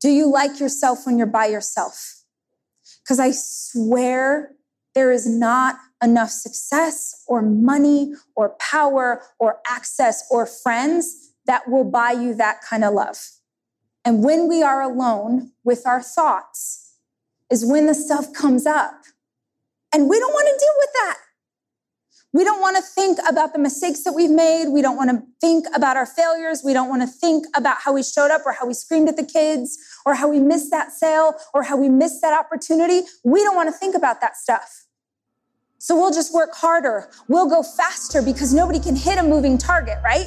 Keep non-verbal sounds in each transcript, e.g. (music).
Do you like yourself when you're by yourself? Because I swear there is not enough success or money or power or access or friends that will buy you that kind of love. And when we are alone with our thoughts, is when the stuff comes up. And we don't want to deal with that. We don't want to think about the mistakes that we've made. We don't want to think about our failures. We don't want to think about how we showed up or how we screamed at the kids or how we missed that sale or how we missed that opportunity. We don't want to think about that stuff. So we'll just work harder. We'll go faster because nobody can hit a moving target, right?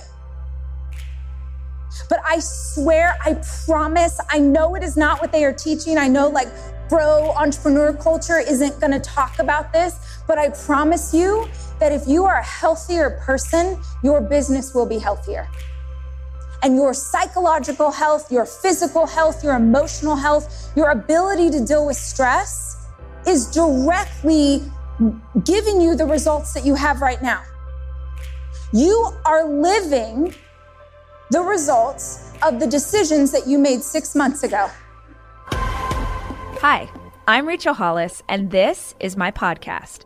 But I swear, I promise, I know it is not what they are teaching. I know like bro entrepreneur culture isn't going to talk about this, but I promise you that if you are a healthier person, your business will be healthier. And your psychological health, your physical health, your emotional health, your ability to deal with stress is directly giving you the results that you have right now. You are living the results of the decisions that you made six months ago. Hi, I'm Rachel Hollis, and this is my podcast.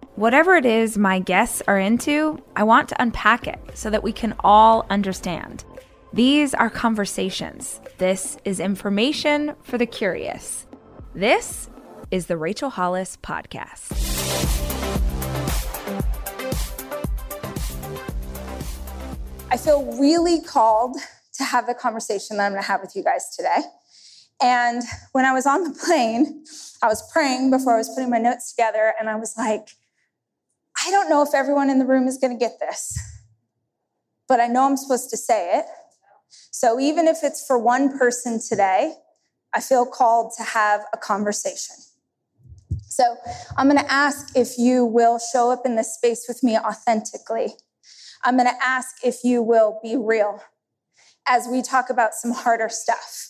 Whatever it is my guests are into, I want to unpack it so that we can all understand. These are conversations. This is information for the curious. This is the Rachel Hollis Podcast. I feel really called to have the conversation that I'm going to have with you guys today. And when I was on the plane, I was praying before I was putting my notes together, and I was like, I don't know if everyone in the room is going to get this, but I know I'm supposed to say it. So even if it's for one person today, I feel called to have a conversation. So I'm going to ask if you will show up in this space with me authentically. I'm going to ask if you will be real as we talk about some harder stuff.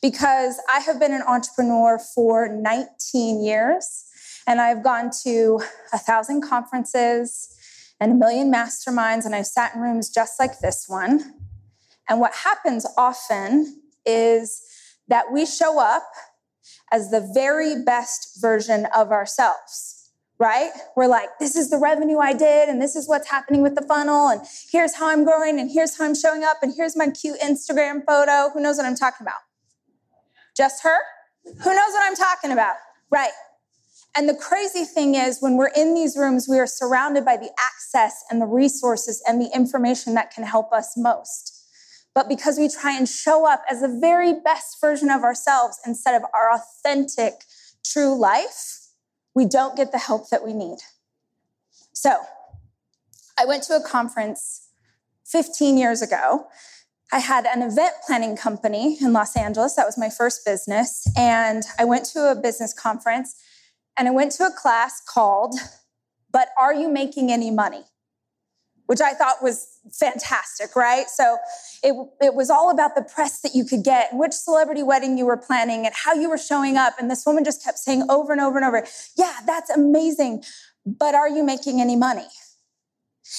Because I have been an entrepreneur for 19 years, and I've gone to a thousand conferences and a million masterminds, and I've sat in rooms just like this one. And what happens often is that we show up as the very best version of ourselves right? We're like, this is the revenue I did, and this is what's happening with the funnel, and here's how I'm growing, and here's how I'm showing up, and here's my cute Instagram photo. Who knows what I'm talking about? Just her? Who knows what I'm talking about? Right. And the crazy thing is, when we're in these rooms, we are surrounded by the access and the resources and the information that can help us most. But because we try and show up as the very best version of ourselves instead of our authentic, true life, we don't get the help that we need. So, I went to a conference 15 years ago. I had an event planning company in Los Angeles. That was my first business. And I went to a business conference and I went to a class called, But Are You Making Any Money? which I thought was fantastic, right? So it, it was all about the press that you could get and which celebrity wedding you were planning and how you were showing up. And this woman just kept saying over and over and over, yeah, that's amazing. But are you making any money?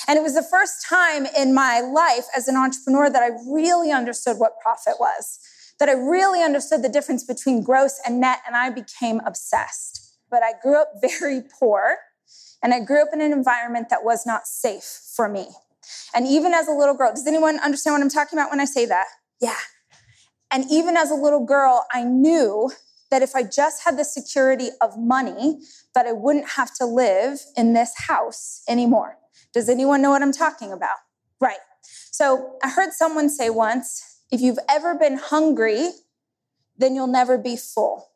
And it was the first time in my life as an entrepreneur that I really understood what profit was, that I really understood the difference between gross and net, and I became obsessed. But I grew up very poor. And I grew up in an environment that was not safe for me. And even as a little girl, does anyone understand what I'm talking about when I say that? Yeah. And even as a little girl, I knew that if I just had the security of money, that I wouldn't have to live in this house anymore. Does anyone know what I'm talking about? Right. So I heard someone say once if you've ever been hungry, then you'll never be full.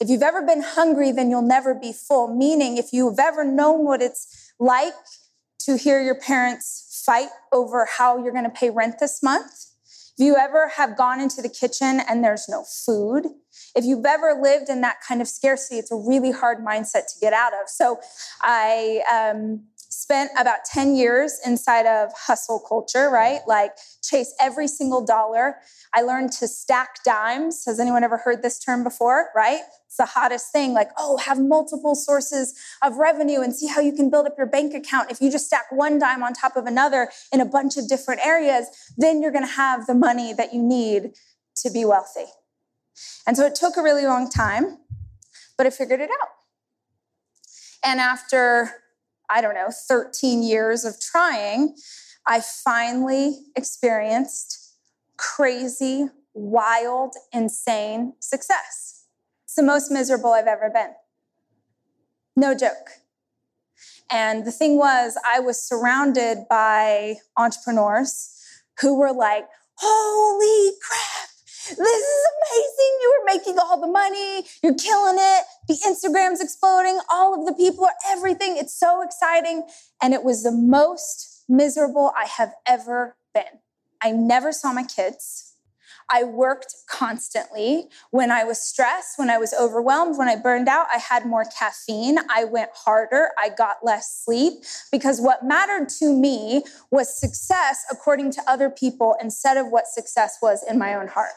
If you've ever been hungry, then you'll never be full. Meaning, if you've ever known what it's like to hear your parents fight over how you're going to pay rent this month, if you ever have gone into the kitchen and there's no food, If you've ever lived in that kind of scarcity, it's a really hard mindset to get out of. So I um, spent about 10 years inside of hustle culture, right? Like chase every single dollar. I learned to stack dimes. Has anyone ever heard this term before, right? It's the hottest thing. Like, oh, have multiple sources of revenue and see how you can build up your bank account. If you just stack one dime on top of another in a bunch of different areas, then you're going to have the money that you need to be wealthy. And so it took a really long time, but I figured it out. And after, I don't know, 13 years of trying, I finally experienced crazy, wild, insane success. It's the most miserable I've ever been. No joke. And the thing was, I was surrounded by entrepreneurs who were like, holy crap, this is amazing. You are making all the money. You're killing it. The Instagram's exploding. All of the people are everything. It's so exciting. And it was the most miserable I have ever been. I never saw my kids. I worked constantly. When I was stressed, when I was overwhelmed, when I burned out, I had more caffeine. I went harder. I got less sleep because what mattered to me was success according to other people instead of what success was in my own heart.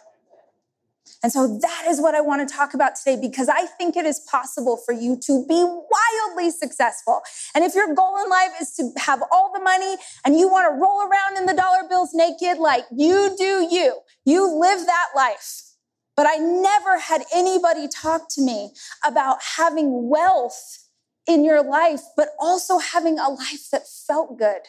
And so that is what I want to talk about today because I think it is possible for you to be wildly successful. And if your goal in life is to have all the money and you want to roll around in the dollar bills naked, like you do you, you live that life. But I never had anybody talk to me about having wealth in your life, but also having a life that felt good,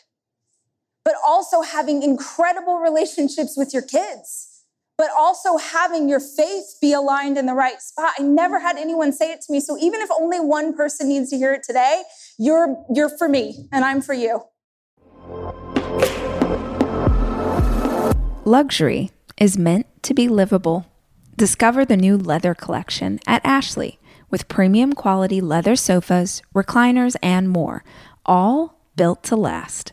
but also having incredible relationships with your kids but also having your faith be aligned in the right spot. I never had anyone say it to me. So even if only one person needs to hear it today, you're you're for me and I'm for you. Luxury is meant to be livable. Discover the new leather collection at Ashley with premium quality leather sofas, recliners, and more, all built to last.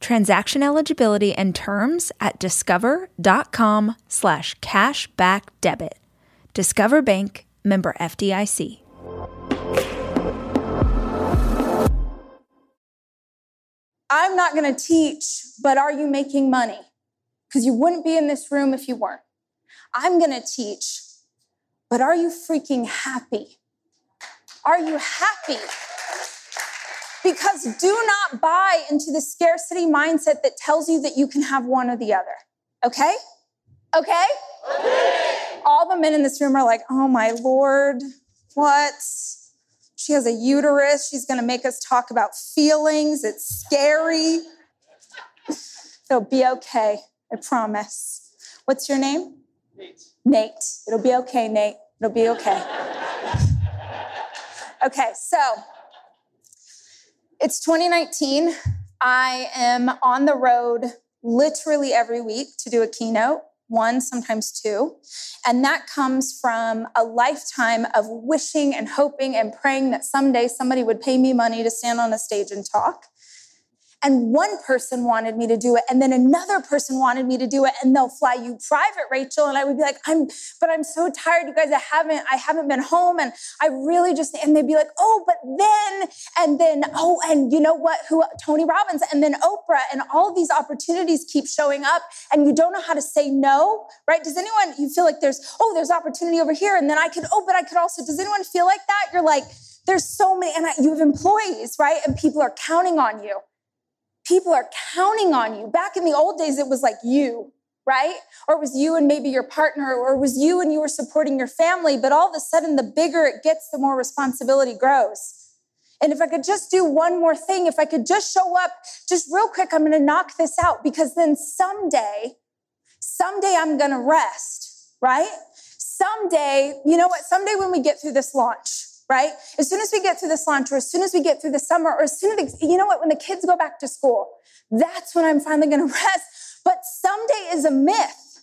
Transaction eligibility and terms at discover.com slash cashback debit. Discover Bank, member FDIC. I'm not going to teach, but are you making money? Because you wouldn't be in this room if you weren't. I'm going to teach, but are you freaking happy? Are you happy? Because do not buy into the scarcity mindset that tells you that you can have one or the other. Okay? Okay? okay. All the men in this room are like, oh my Lord, what? She has a uterus. She's going to make us talk about feelings. It's scary. It'll be okay. I promise. What's your name? Nate. Nate. It'll be okay, Nate. It'll be okay. Okay, so it's 2019. I am on the road literally every week to do a keynote, one, sometimes two. And that comes from a lifetime of wishing and hoping and praying that someday somebody would pay me money to stand on a stage and talk. And one person wanted me to do it and then another person wanted me to do it and they'll fly you private rachel and i would be like i'm but i'm so tired you guys i haven't i haven't been home and i really just and they'd be like oh but then and then oh and you know what who tony robbins and then oprah and all these opportunities keep showing up and you don't know how to say no right? Does anyone you feel like there's oh there's opportunity over here and then i could oh but i could also does anyone feel like that? You're like there's so many and I, you have employees right? And people are counting on you people are counting on you. Back in the old days, it was like you, right? Or it was you and maybe your partner, or it was you and you were supporting your family. But all of a sudden, the bigger it gets, the more responsibility grows. And if I could just do one more thing, if I could just show up just real quick, I'm going to knock this out because then someday, someday I'm going to rest, right? Someday, you know what? Someday when we get through this launch, right? As soon as we get through this launch, or as soon as we get through the summer, or as soon as, you know what, when the kids go back to school, that's when I'm finally gonna (laughs) rest. But someday is a myth.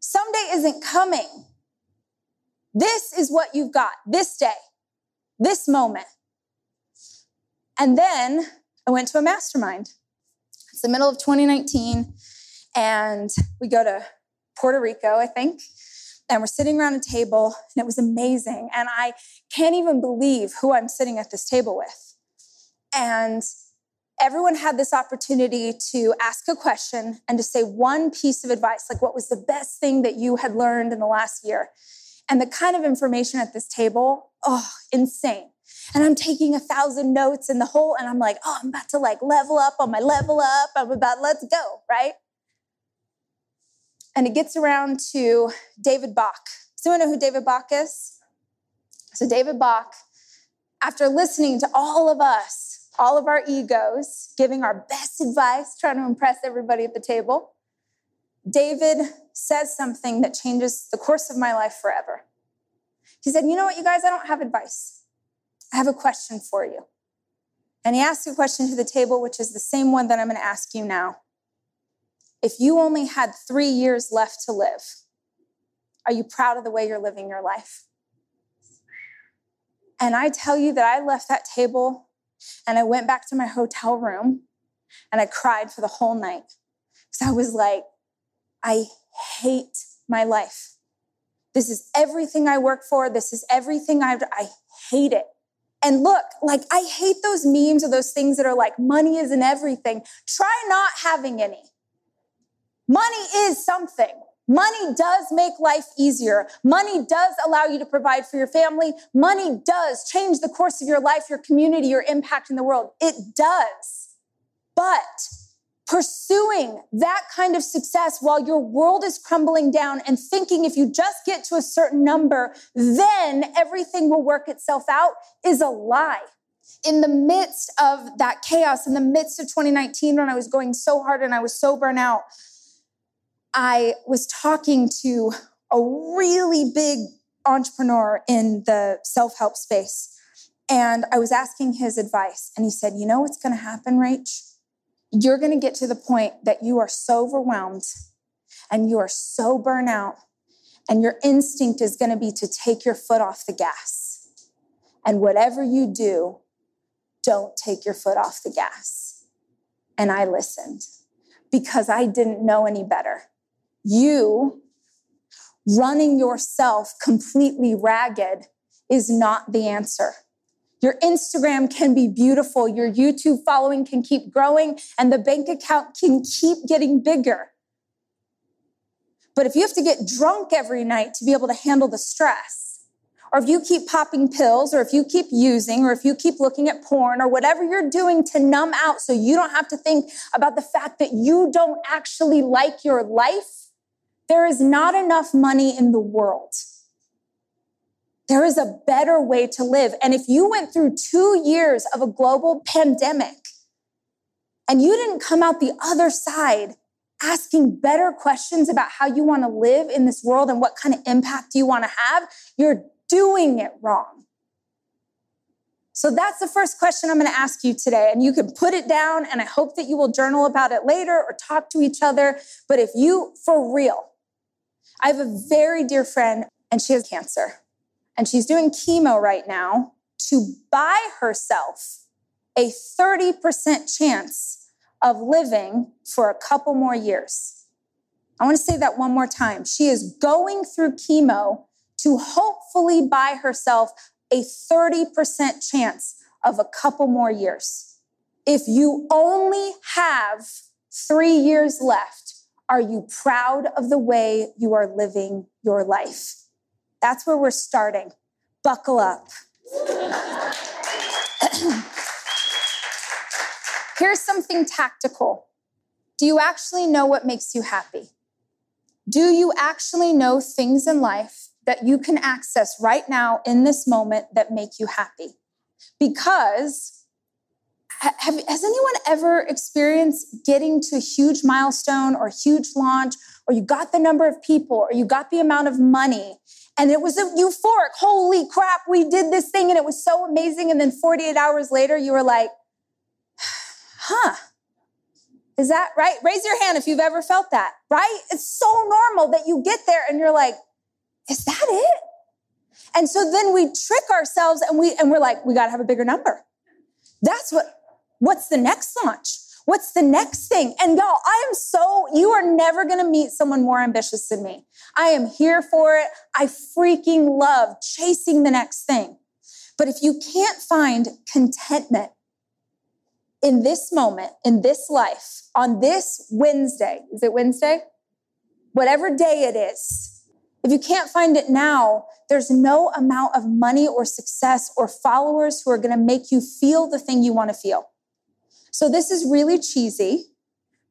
Someday isn't coming. This is what you've got this day, this moment. And then I went to a mastermind. It's the middle of 2019, and we go to Puerto Rico, I think and we're sitting around a table and it was amazing. And i can't even believe who i'm sitting at this table with. And everyone had this opportunity to ask a question and to say one piece of advice like what was the best thing that you had learned in the last year? And the kind of information at this table oh insane. And i'm taking a thousand notes in the whole and i'm like oh i'm about to like level up on my level up. I'm about let's go right and it gets around to David Bach. Does anyone know who David Bach is? So, David Bach, after listening to all of us, all of our egos, giving our best advice, trying to impress everybody at the table, David says something that changes the course of my life forever. He said, You know what, you guys, I don't have advice. I have a question for you. And he asked a question to the table, which is the same one that I'm going to ask you now if you only had three years left to live, are you proud of the way you're living your life? And I tell you that I left that table and I went back to my hotel room and I cried for the whole night because I was like, I hate my life. This is everything I work for. This is everything I've, I hate it. And look, like I hate those memes or those things that are like, money isn't everything. Try not having any. Money is something. Money does make life easier. Money does allow you to provide for your family. Money does change the course of your life, your community, your impact in the world. It does. But pursuing that kind of success while your world is crumbling down and thinking if you just get to a certain number, then everything will work itself out is a lie. In the midst of that chaos, in the midst of 2019, when I was going so hard and I was so burnt out, I was talking to a really big entrepreneur in the self help space. And I was asking his advice. And he said, You know what's going to happen, Rach? You're going to get to the point that you are so overwhelmed and you are so burnt out, and your instinct is going to be to take your foot off the gas. And whatever you do, don't take your foot off the gas. And I listened because I didn't know any better you running yourself completely ragged is not the answer. Your Instagram can be beautiful, your YouTube following can keep growing, and the bank account can keep getting bigger. But if you have to get drunk every night to be able to handle the stress, or if you keep popping pills, or if you keep using, or if you keep looking at porn, or whatever you're doing to numb out so you don't have to think about the fact that you don't actually like your life, there is not enough money in the world. There is a better way to live. And if you went through two years of a global pandemic and you didn't come out the other side asking better questions about how you want to live in this world and what kind of impact you want to have, you're doing it wrong. So that's the first question I'm going to ask you today. And you can put it down, and I hope that you will journal about it later or talk to each other. But if you, for real, I have a very dear friend, and she has cancer. And she's doing chemo right now to buy herself a 30% chance of living for a couple more years. I want to say that one more time. She is going through chemo to hopefully buy herself a 30% chance of a couple more years. If you only have three years left, are you proud of the way you are living your life? That's where we're starting. Buckle up. (clears throat) Here's something tactical. Do you actually know what makes you happy? Do you actually know things in life that you can access right now in this moment that make you happy? Because have, has anyone ever experienced getting to a huge milestone or huge launch, or you got the number of people, or you got the amount of money, and it was a euphoric, holy crap, we did this thing and it was so amazing. And then 48 hours later, you were like, (sighs) huh, is that right? Raise your hand if you've ever felt that, right? It's so normal that you get there and you're like, is that it? And so then we trick ourselves and we and we're like, we gotta have a bigger number. That's what what's the next launch? What's the next thing? And y'all, I am so, you are never gonna meet someone more ambitious than me. I am here for it. I freaking love chasing the next thing. But if you can't find contentment in this moment, in this life, on this Wednesday, is it Wednesday? Whatever day it is, if you can't find it now, there's no amount of money or success or followers who are to make you feel the thing you want to feel. So this is really cheesy,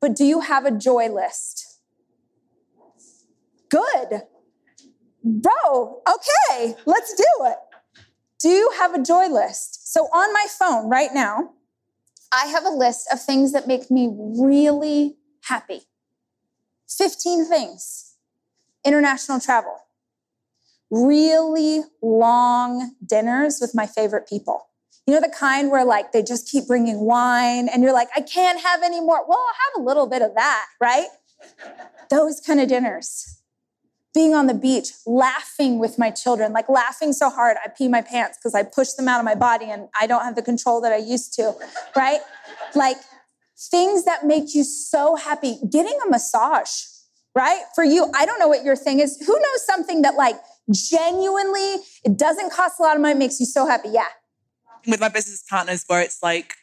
but do you have a joy list? Good. Bro, okay, let's do it. Do you have a joy list? So on my phone right now, I have a list of things that make me really happy. 15 things. International travel. Really long dinners with my favorite people. You know, the kind where like they just keep bringing wine and you're like, I can't have any more. Well, I'll have a little bit of that, right? Those kind of dinners being on the beach, laughing with my children, like laughing so hard I pee my pants because I push them out of my body and I don't have the control that I used to, right? Like things that make you so happy. Getting a massage, right? For you, I don't know what your thing is. Who knows something that like genuinely, it doesn't cost a lot of money, makes you so happy? Yeah. With my business partners, where it's like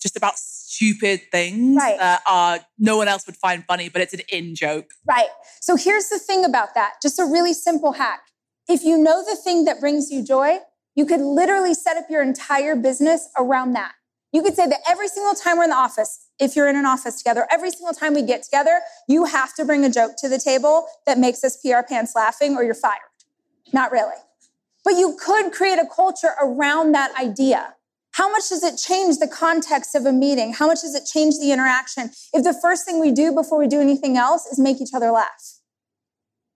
just about stupid things right. that are no one else would find funny, but it's an in joke. Right. So here's the thing about that just a really simple hack. If you know the thing that brings you joy, you could literally set up your entire business around that. You could say that every single time we're in the office, if you're in an office together, every single time we get together, you have to bring a joke to the table that makes us pee our pants laughing or you're fired. Not really. But you could create a culture around that idea. How much does it change the context of a meeting? How much does it change the interaction if the first thing we do before we do anything else is make each other laugh?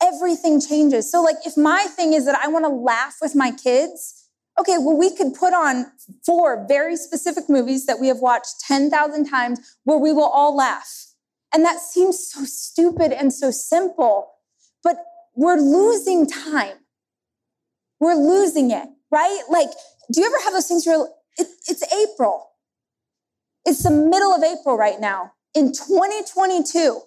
Everything changes. So, like, if my thing is that I want to laugh with my kids, okay, well, we could put on four very specific movies that we have watched 10,000 times where we will all laugh. And that seems so stupid and so simple, but we're losing time. We're losing it, right? Like, do you ever have those things where it, it's April. It's the middle of April right now in 2022.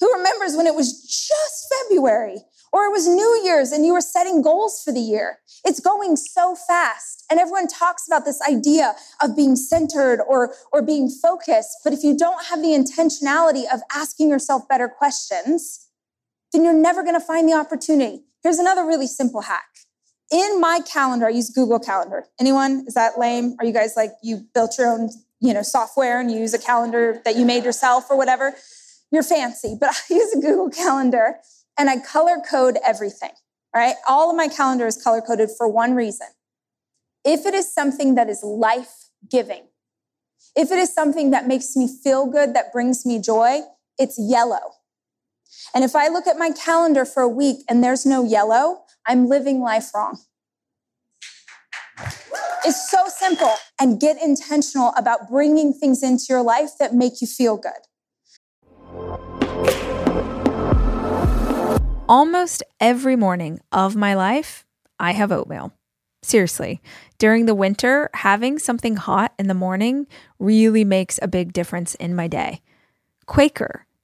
Who remembers when it was just February or it was New Year's and you were setting goals for the year? It's going so fast. And everyone talks about this idea of being centered or, or being focused. But if you don't have the intentionality of asking yourself better questions, then you're never going to find the opportunity. Here's another really simple hack in my calendar, I use Google Calendar. Anyone? Is that lame? Are you guys like you built your own, you know, software and you use a calendar that you made yourself or whatever? You're fancy, but (laughs) I use a Google Calendar and I color code everything. Right? All of my calendar is color coded for one reason. If it is something that is life giving, if it is something that makes me feel good, that brings me joy, it's yellow. And if I look at my calendar for a week and there's no yellow, I'm living life wrong. It's so simple. And get intentional about bringing things into your life that make you feel good. Almost every morning of my life, I have oatmeal. Seriously, during the winter, having something hot in the morning really makes a big difference in my day. Quaker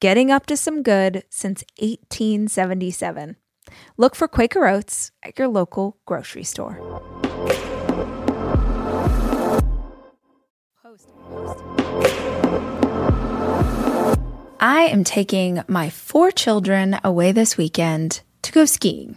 getting up to some good since 1877. Look for Quaker Oats at your local grocery store. I am taking my four children away this weekend to go skiing.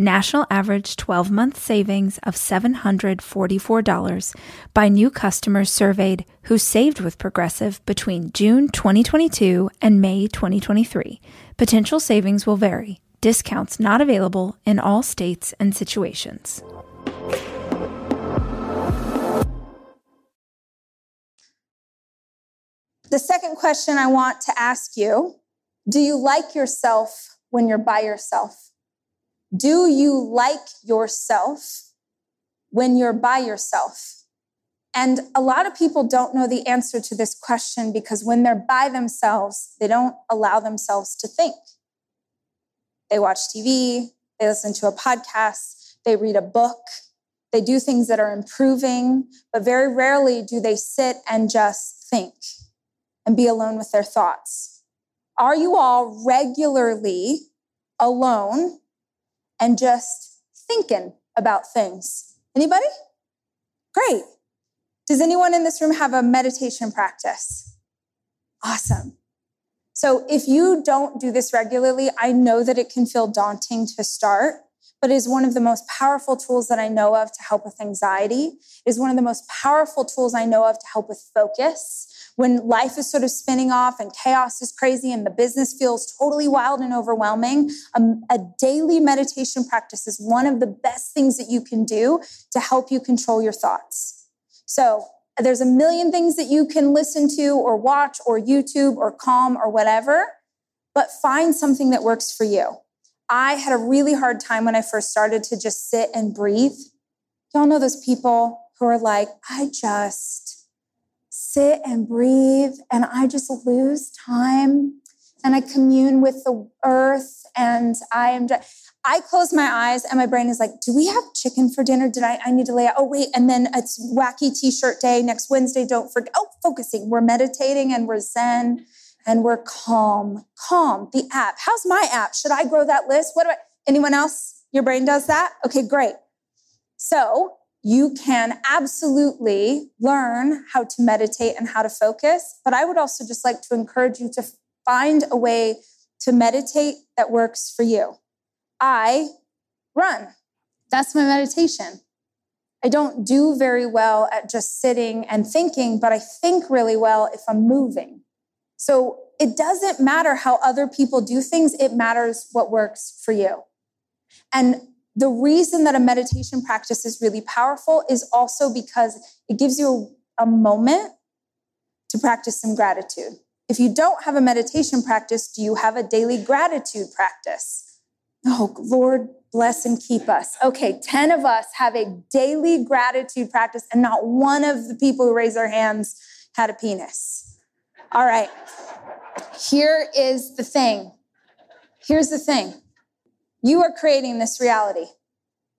National average 12 month savings of $744 by new customers surveyed who saved with Progressive between June 2022 and May 2023. Potential savings will vary. Discounts not available in all states and situations. The second question I want to ask you do you like yourself when you're by yourself? Do you like yourself when you're by yourself? And a lot of people don't know the answer to this question because when they're by themselves, they don't allow themselves to think. They watch TV, they listen to a podcast, they read a book, they do things that are improving, but very rarely do they sit and just think and be alone with their thoughts. Are you all regularly alone and just thinking about things? Anybody? Great. Does anyone in this room have a meditation practice? Awesome. So if you don't do this regularly, I know that it can feel daunting to start, but is one of the most powerful tools that I know of to help with anxiety. Is one of the most powerful tools I know of to help with focus when life is sort of spinning off and chaos is crazy and the business feels totally wild and overwhelming, um, a daily meditation practice is one of the best things that you can do to help you control your thoughts. So, there's a million things that you can listen to or watch or YouTube or Calm or whatever, but find something that works for you. I had a really hard time when I first started to just sit and breathe. Y'all know those people who are like, I just, sit and breathe and I just lose time and I commune with the earth and I am I close my eyes and my brain is like, do we have chicken for dinner? Did I, I need to lay out? Oh, wait. And then it's wacky t-shirt day next Wednesday. Don't forget. Oh, focusing. We're meditating and we're Zen and we're calm. Calm, the app. How's my app? Should I grow that list? What do I, anyone else? Your brain does that? Okay, great. So you can absolutely learn how to meditate and how to focus. But I would also just like to encourage you to find a way to meditate that works for you. I run. That's my meditation. I don't do very well at just sitting and thinking, but I think really well if I'm moving. So it doesn't matter how other people do things, it matters what works for you. And the reason that a meditation practice is really powerful is also because it gives you a, a moment to practice some gratitude. If you don't have a meditation practice, do you have a daily gratitude practice? Oh, Lord, bless and keep us. Okay, 10 of us have a daily gratitude practice, and not one of the people who raised their hands had a penis. All right, here is the thing. Here's the thing you are creating this reality.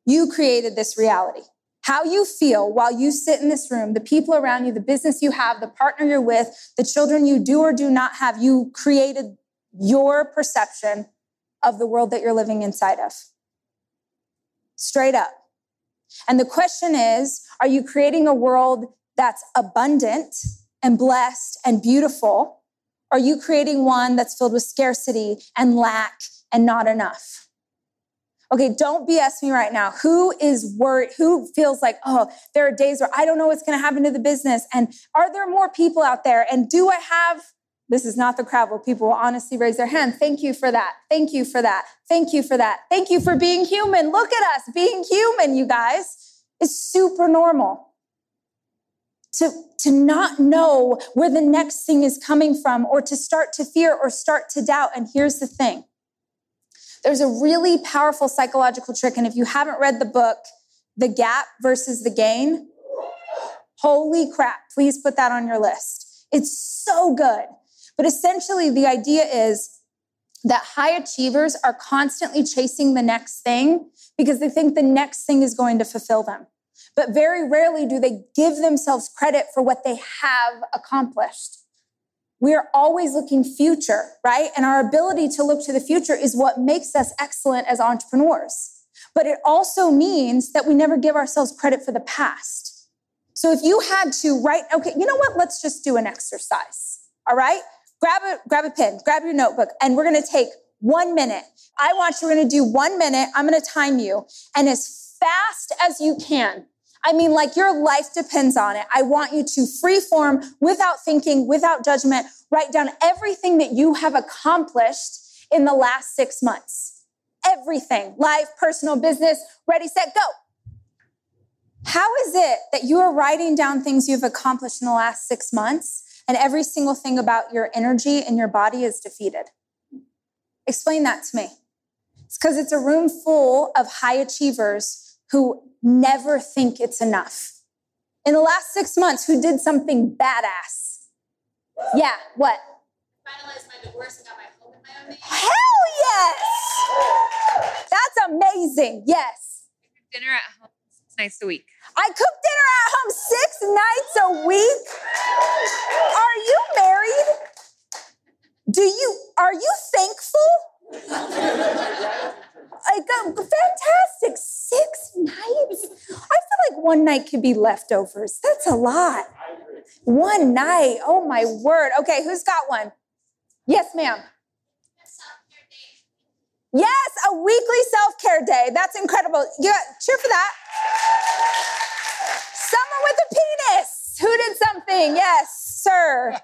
You created this reality. How you feel while you sit in this room, the people around you, the business you have, the partner you're with, the children you do or do not have, you created your perception of the world that you're living inside of. Straight up. And the question is are you creating a world that's abundant and blessed and beautiful? Are you creating one that's filled with scarcity and lack and not enough? Okay, don't BS me right now. Who is worried? Who feels like, oh, there are days where I don't know what's going to happen to the business? And are there more people out there? And do I have this is not the crowd where people will honestly raise their hand. Thank you for that. Thank you for that. Thank you for that. Thank you for being human. Look at us being human, you guys. is super normal. To, to not know where the next thing is coming from or to start to fear or start to doubt. And here's the thing there's a really powerful psychological trick. And if you haven't read the book, The Gap versus the Gain, holy crap, please put that on your list. It's so good. But essentially, the idea is that high achievers are constantly chasing the next thing because they think the next thing is going to fulfill them. But very rarely do they give themselves credit for what they have accomplished. We are always looking future, right? And our ability to look to the future is what makes us excellent as entrepreneurs. But it also means that we never give ourselves credit for the past. So if you had to write, okay, you know what? Let's just do an exercise. All right? grab a grab a pen, grab your notebook, and we're gonna take one minute. I want you, we're gonna do one minute. I'm gonna time you. And as fast as you can, I mean, like your life depends on it. I want you to free form without thinking, without judgment, write down everything that you have accomplished in the last six months. Everything life, personal, business, ready, set, go. How is it that you are writing down things you've accomplished in the last six months and every single thing about your energy and your body is defeated. Explain that to me. It's because it's a room full of high achievers who never think it's enough. In the last six months, who did something badass? Yeah, what? Finalized my divorce and got my home in my own name. Hell yes! That's amazing. Yes. Dinner at home six nights a week. I cook dinner at home six nights a week. Are you married? Do you are you thankful? Like a fantastic six nights. I feel like one night could be leftovers. That's a lot. One night. Oh my word. Okay, who's got one? Yes, ma'am. Yes, a weekly self care day. That's incredible. Yeah, cheer for that. Someone with a penis. Who did something? Yes, sir.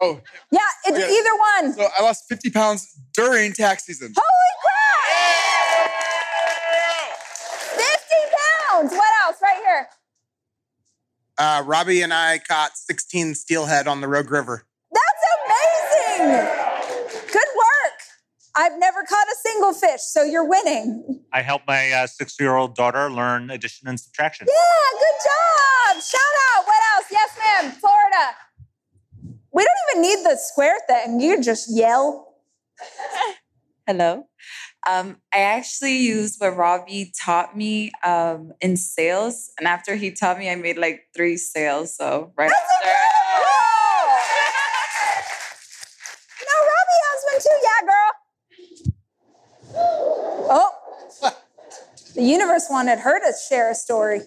Oh, Yeah, it's either one. so I lost 50 pounds during tax season. Holy crap! 50 pounds. What else? Right here. Uh, Robbie and I caught 16 steelhead on the Rogue River. That's amazing. Good work. I've never caught a single fish, so you're winning. I helped my uh, six-year-old daughter learn addition and subtraction. Yeah, good job. Shout out. What else? Yes, ma'am. Florida. We don't even need the square thing. You just yell. (laughs) Hello. Um, I actually used what Robbie taught me um, in sales. And after he taught me, I made like three sales. So right after. (laughs) No, Robbie has one too. Yeah, girl. Oh, the universe wanted her to share a story.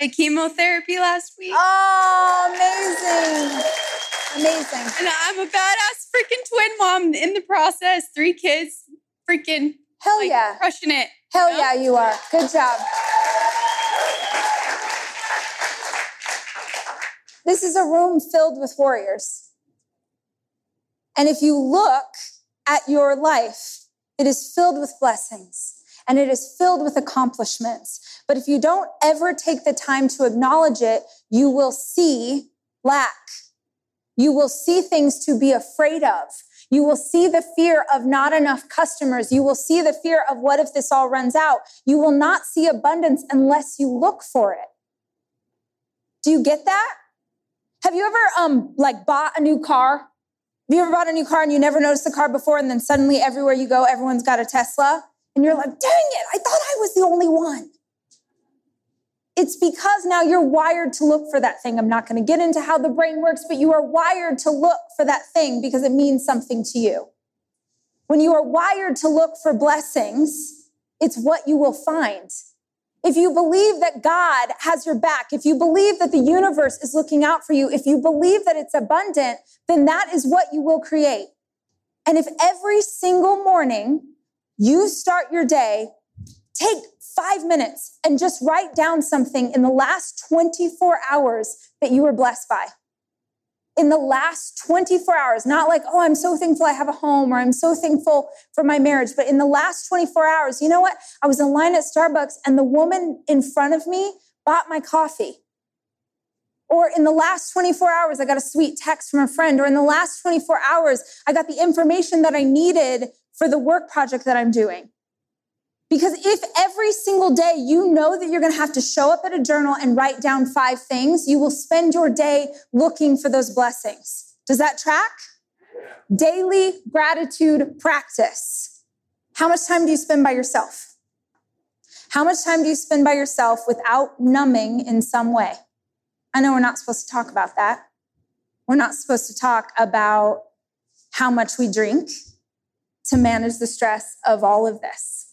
I had chemotherapy last week. Oh, amazing. Amazing. And I'm a badass freaking twin mom in the process. Three kids, freaking Hell like, yeah. crushing it. Hell know? yeah, you are. Good job. This is a room filled with warriors. And if you look at your life, it is filled with blessings and it is filled with accomplishments. But if you don't ever take the time to acknowledge it, you will see lack. You will see things to be afraid of. You will see the fear of not enough customers. You will see the fear of what if this all runs out. You will not see abundance unless you look for it. Do you get that? Have you ever um like bought a new car? Have you ever bought a new car and you never noticed the car before and then suddenly everywhere you go everyone's got a Tesla and you're like, "Dang it, I thought I was the only one." It's because now you're wired to look for that thing. I'm not going to get into how the brain works, but you are wired to look for that thing because it means something to you. When you are wired to look for blessings, it's what you will find. If you believe that God has your back, if you believe that the universe is looking out for you, if you believe that it's abundant, then that is what you will create. And if every single morning you start your day, take five minutes and just write down something in the last 24 hours that you were blessed by. In the last 24 hours, not like, oh, I'm so thankful I have a home or I'm so thankful for my marriage, but in the last 24 hours, you know what? I was in line at Starbucks and the woman in front of me bought my coffee. Or in the last 24 hours, I got a sweet text from a friend. Or in the last 24 hours, I got the information that I needed for the work project that I'm doing. Because if every single day you know that you're going to have to show up at a journal and write down five things, you will spend your day looking for those blessings. Does that track? Daily gratitude practice. How much time do you spend by yourself? How much time do you spend by yourself without numbing in some way? I know we're not supposed to talk about that. We're not supposed to talk about how much we drink to manage the stress of all of this.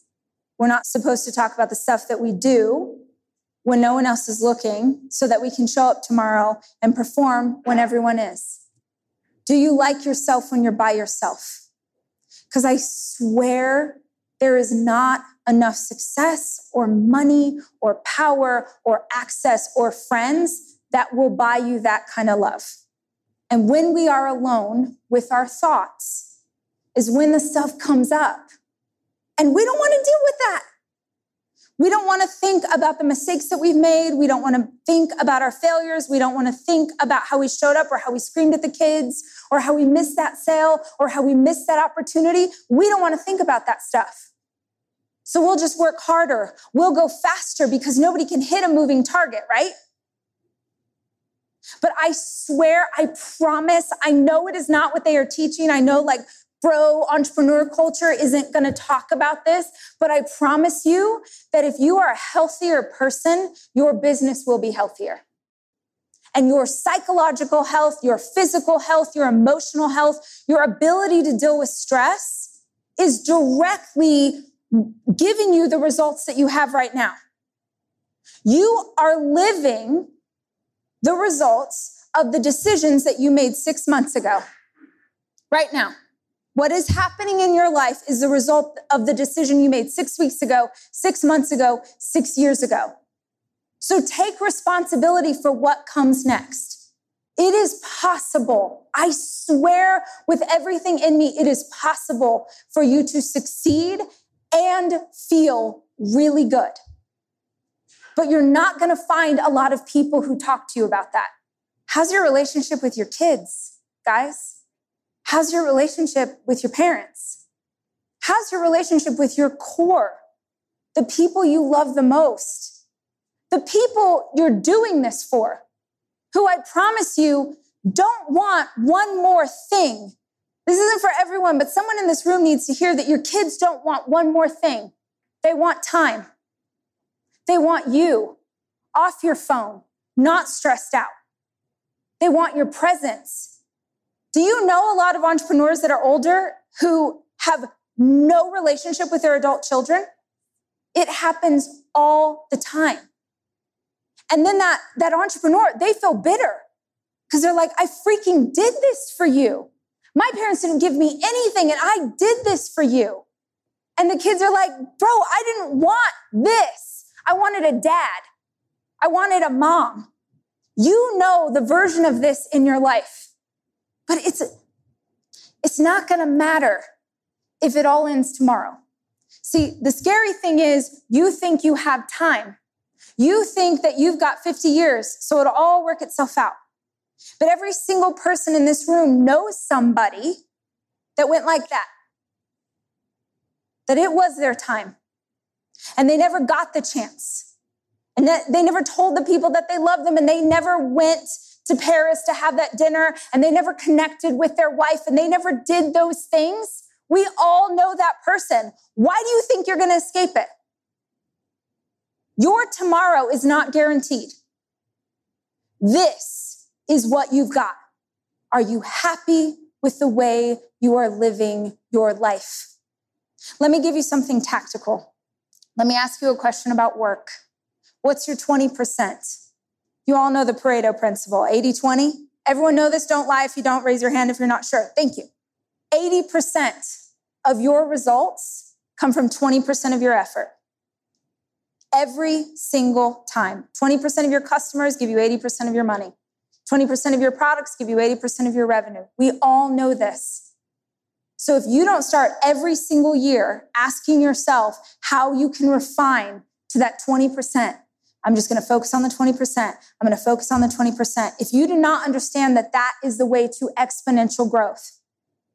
We're not supposed to talk about the stuff that we do when no one else is looking so that we can show up tomorrow and perform when everyone is. Do you like yourself when you're by yourself? Because I swear there is not enough success or money or power or access or friends that will buy you that kind of love. And when we are alone with our thoughts, is when the stuff comes up and we don't want to deal with that. We don't want to think about the mistakes that we've made. We don't want to think about our failures. We don't want to think about how we showed up or how we screamed at the kids or how we missed that sale or how we missed that opportunity. We don't want to think about that stuff. So we'll just work harder. We'll go faster because nobody can hit a moving target, right? But I swear, I promise, I know it is not what they are teaching. I know like bro entrepreneur culture isn't going to talk about this, but I promise you that if you are a healthier person, your business will be healthier. And your psychological health, your physical health, your emotional health, your ability to deal with stress is directly giving you the results that you have right now. You are living the results of the decisions that you made six months ago, right now. What is happening in your life is the result of the decision you made six weeks ago, six months ago, six years ago. So take responsibility for what comes next. It is possible. I swear with everything in me, it is possible for you to succeed and feel really good. But you're not going to find a lot of people who talk to you about that. How's your relationship with your kids, guys? How's your relationship with your parents? How's your relationship with your core? The people you love the most? The people you're doing this for, who I promise you don't want one more thing. This isn't for everyone, but someone in this room needs to hear that your kids don't want one more thing. They want time. They want you off your phone, not stressed out. They want your presence. Do you know a lot of entrepreneurs that are older who have no relationship with their adult children? It happens all the time. And then that, that entrepreneur, they feel bitter because they're like, I freaking did this for you. My parents didn't give me anything and I did this for you. And the kids are like, bro, I didn't want this. I wanted a dad. I wanted a mom. You know the version of this in your life. But it's, it's not going to matter if it all ends tomorrow. See, the scary thing is you think you have time. You think that you've got 50 years, so it'll all work itself out. But every single person in this room knows somebody that went like that, that it was their time, and they never got the chance. And that they never told the people that they loved them, and they never went to Paris to have that dinner, and they never connected with their wife, and they never did those things. We all know that person. Why do you think you're going to escape it? Your tomorrow is not guaranteed. This is what you've got. Are you happy with the way you are living your life? Let me give you something tactical. Let me ask you a question about work. What's your 20%? You all know the Pareto principle 80 20. Everyone know this. Don't lie if you don't. Raise your hand if you're not sure. Thank you. 80% of your results come from 20% of your effort. Every single time. 20% of your customers give you 80% of your money. 20% of your products give you 80% of your revenue. We all know this. So if you don't start every single year asking yourself how you can refine to that 20%, I'm just going to focus on the 20%. I'm going to focus on the 20%. If you do not understand that that is the way to exponential growth,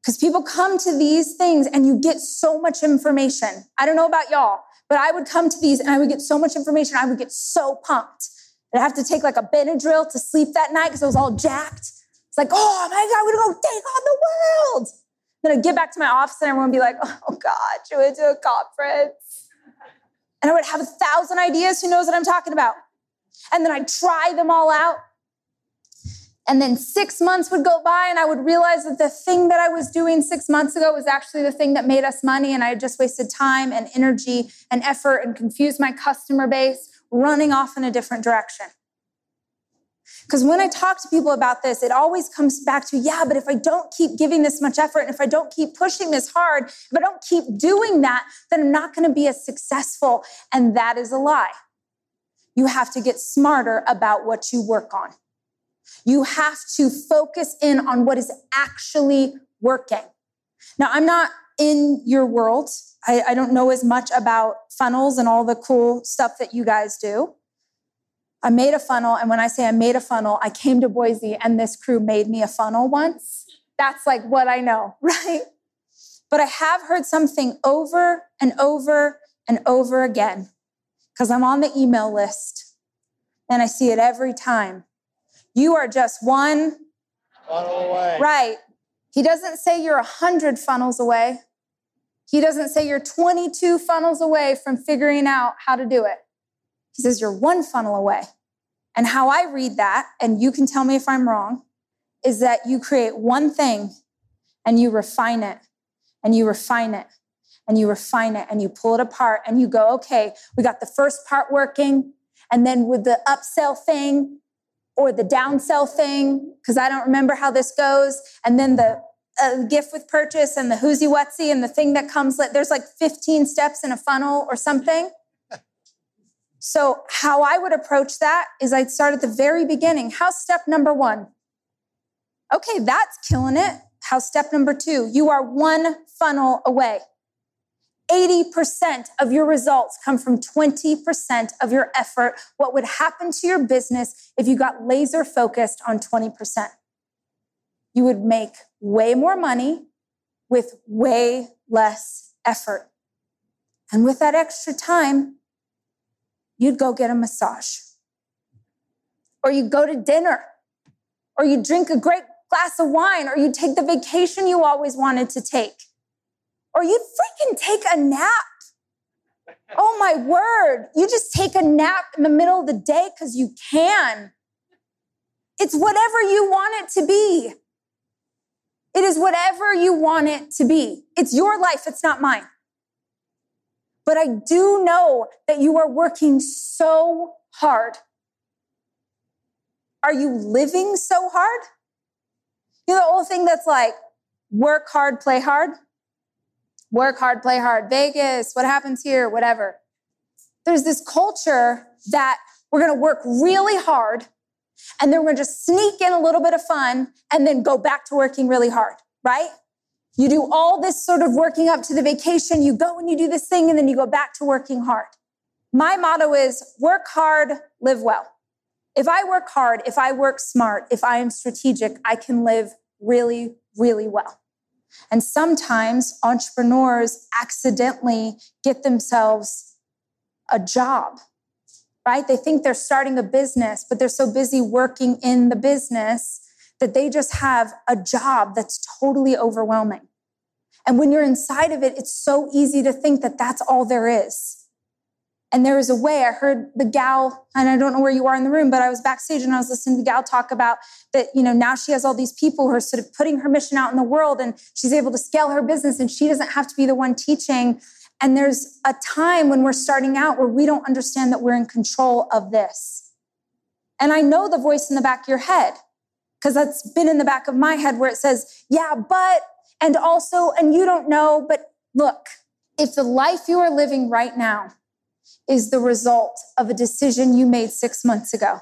because people come to these things and you get so much information. I don't know about y'all, but I would come to these and I would get so much information. I would get so pumped. I'd have to take like a Benadryl to sleep that night because I was all jacked. It's like, oh my God, we're gonna go take on the world. Then I'd get back to my office and everyone would be like, oh God, you went to a conference. And I would have a thousand ideas. Who knows what I'm talking about? And then I'd try them all out. And then six months would go by, and I would realize that the thing that I was doing six months ago was actually the thing that made us money. And I had just wasted time and energy and effort and confused my customer base, running off in a different direction. Because when I talk to people about this, it always comes back to, yeah, but if I don't keep giving this much effort and if I don't keep pushing this hard, if I don't keep doing that, then I'm not going to be as successful. And that is a lie. You have to get smarter about what you work on. You have to focus in on what is actually working. Now, I'm not in your world. I, I, don't know as much about funnels and all the cool stuff that you guys do. I made a funnel, and when I say I made a funnel, I came to Boise and this crew made me a funnel once. That's like what I know, (laughs) right? But I have heard something over and over and over again because I'm on the email list and I see it every time. You are just one funnel away. Right. He doesn't say you're a hundred funnels away. He doesn't say you're 22 funnels away from figuring out how to do it. He says you're one funnel away. And how I read that, and you can tell me if I'm wrong, is that you create one thing and you refine it and you refine it and you refine it and you pull it apart and you go, okay, we got the first part working. And then with the upsell thing, or the downsell thing, because I don't remember how this goes, and then the uh, gift with purchase and the whoozy whatsy and the thing that comes, there's like 15 steps in a funnel or something. So, how I would approach that is I'd start at the very beginning. How's step number one? Okay, that's killing it. How's step number two? You are one funnel away. 80% of your results come from 20% of your effort. What would happen to your business if you got laser focused on 20%? You would make way more money with way less effort. And with that extra time, you'd go get a massage, or you'd go to dinner, or you drink a great glass of wine, or you take the vacation you always wanted to take or you freaking take a nap. Oh my word. You just take a nap in the middle of the day because you can. It's whatever you want it to be. It is whatever you want it to be. It's your life, it's not mine. But I do know that you are working so hard. Are you living so hard? You know, the old thing that's like work hard, play hard work hard, play hard, Vegas, what happens here, whatever. There's this culture that we're going to work really hard and then we're going to just sneak in a little bit of fun and then go back to working really hard, right? You do all this sort of working up to the vacation. You go and you do this thing and then you go back to working hard. My motto is work hard, live well. If I work hard, if I work smart, if I am strategic, I can live really, really well. And sometimes entrepreneurs accidentally get themselves a job, right? They think they're starting a business, but they're so busy working in the business that they just have a job that's totally overwhelming. And when you're inside of it, it's so easy to think that that's all there is. And there is a way, I heard the gal, and I don't know where you are in the room, but I was backstage and I was listening to the gal talk about that, you know, now she has all these people who are sort of putting her mission out in the world and she's able to scale her business and she doesn't have to be the one teaching. And there's a time when we're starting out where we don't understand that we're in control of this. And I know the voice in the back of your head because that's been in the back of my head where it says, yeah, but, and also, and you don't know, but look, if the life you are living right now is the result of a decision you made six months ago.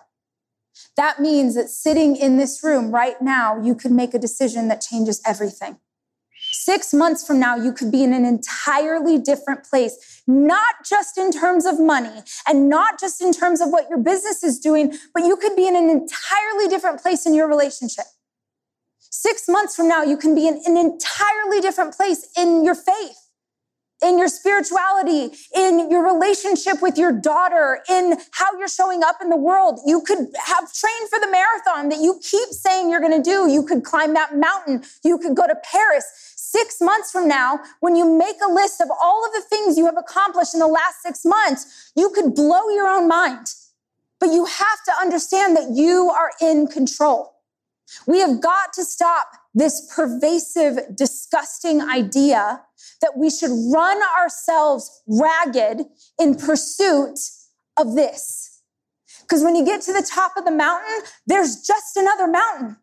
That means that sitting in this room right now, you could make a decision that changes everything. Six months from now, you could be in an entirely different place, not just in terms of money and not just in terms of what your business is doing, but you could be in an entirely different place in your relationship. Six months from now, you can be in an entirely different place in your faith in your spirituality, in your relationship with your daughter, in how you're showing up in the world. You could have trained for the marathon that you keep saying you're going to do. You could climb that mountain. You could go to Paris. Six months from now, when you make a list of all of the things you have accomplished in the last six months, you could blow your own mind. But you have to understand that you are in control. We have got to stop this pervasive, disgusting idea that we should run ourselves ragged in pursuit of this. Because when you get to the top of the mountain, there's just another mountain.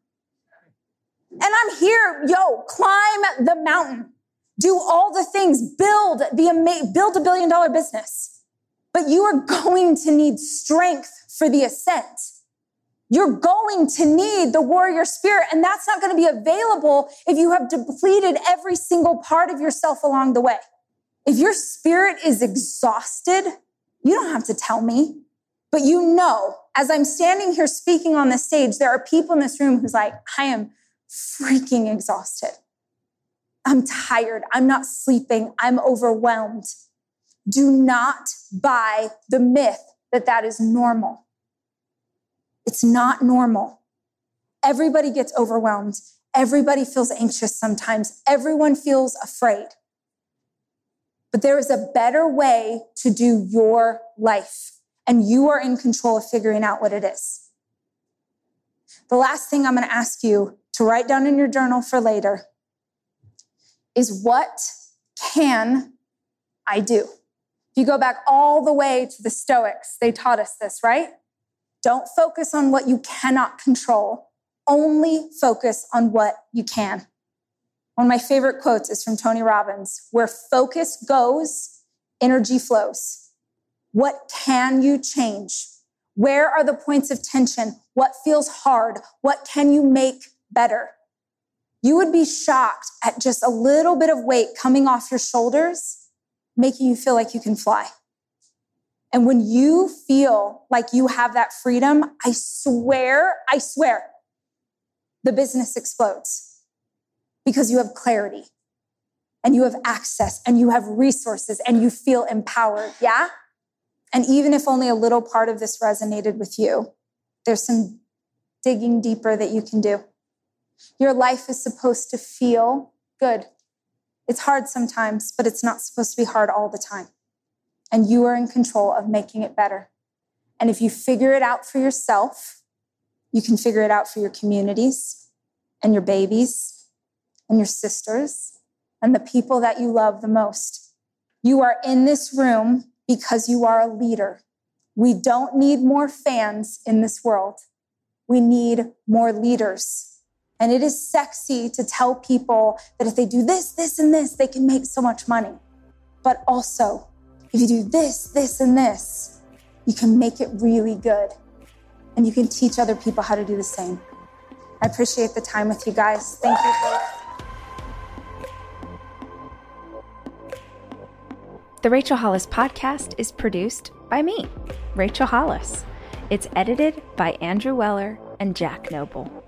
And I'm here, yo, climb the mountain, do all the things, build the ama- build a billion dollar business. But you are going to need strength for the ascent. You're going to need the warrior spirit, and that's not going to be available if you have depleted every single part of yourself along the way. If your spirit is exhausted, you don't have to tell me, but you know, as I'm standing here speaking on the stage, there are people in this room who's like, I am freaking exhausted. I'm tired. I'm not sleeping. I'm overwhelmed. Do not buy the myth that that is normal. It's not normal. Everybody gets overwhelmed. Everybody feels anxious sometimes. Everyone feels afraid. But there is a better way to do your life, and you are in control of figuring out what it is. The last thing I'm going to ask you to write down in your journal for later is what can I do? If you go back all the way to the Stoics, they taught us this, right? Don't focus on what you cannot control. Only focus on what you can. One of my favorite quotes is from Tony Robbins where focus goes, energy flows. What can you change? Where are the points of tension? What feels hard? What can you make better? You would be shocked at just a little bit of weight coming off your shoulders, making you feel like you can fly. And when you feel like you have that freedom, I swear, I swear, the business explodes because you have clarity and you have access and you have resources and you feel empowered. Yeah. And even if only a little part of this resonated with you, there's some digging deeper that you can do. Your life is supposed to feel good. It's hard sometimes, but it's not supposed to be hard all the time and you are in control of making it better. And if you figure it out for yourself, you can figure it out for your communities and your babies and your sisters and the people that you love the most. You are in this room because you are a leader. We don't need more fans in this world. We need more leaders. And it is sexy to tell people that if they do this, this, and this, they can make so much money. But also, if you do this, this, and this, you can make it really good. And you can teach other people how to do the same. I appreciate the time with you guys. Thank you. The Rachel Hollis podcast is produced by me, Rachel Hollis. It's edited by Andrew Weller and Jack Noble.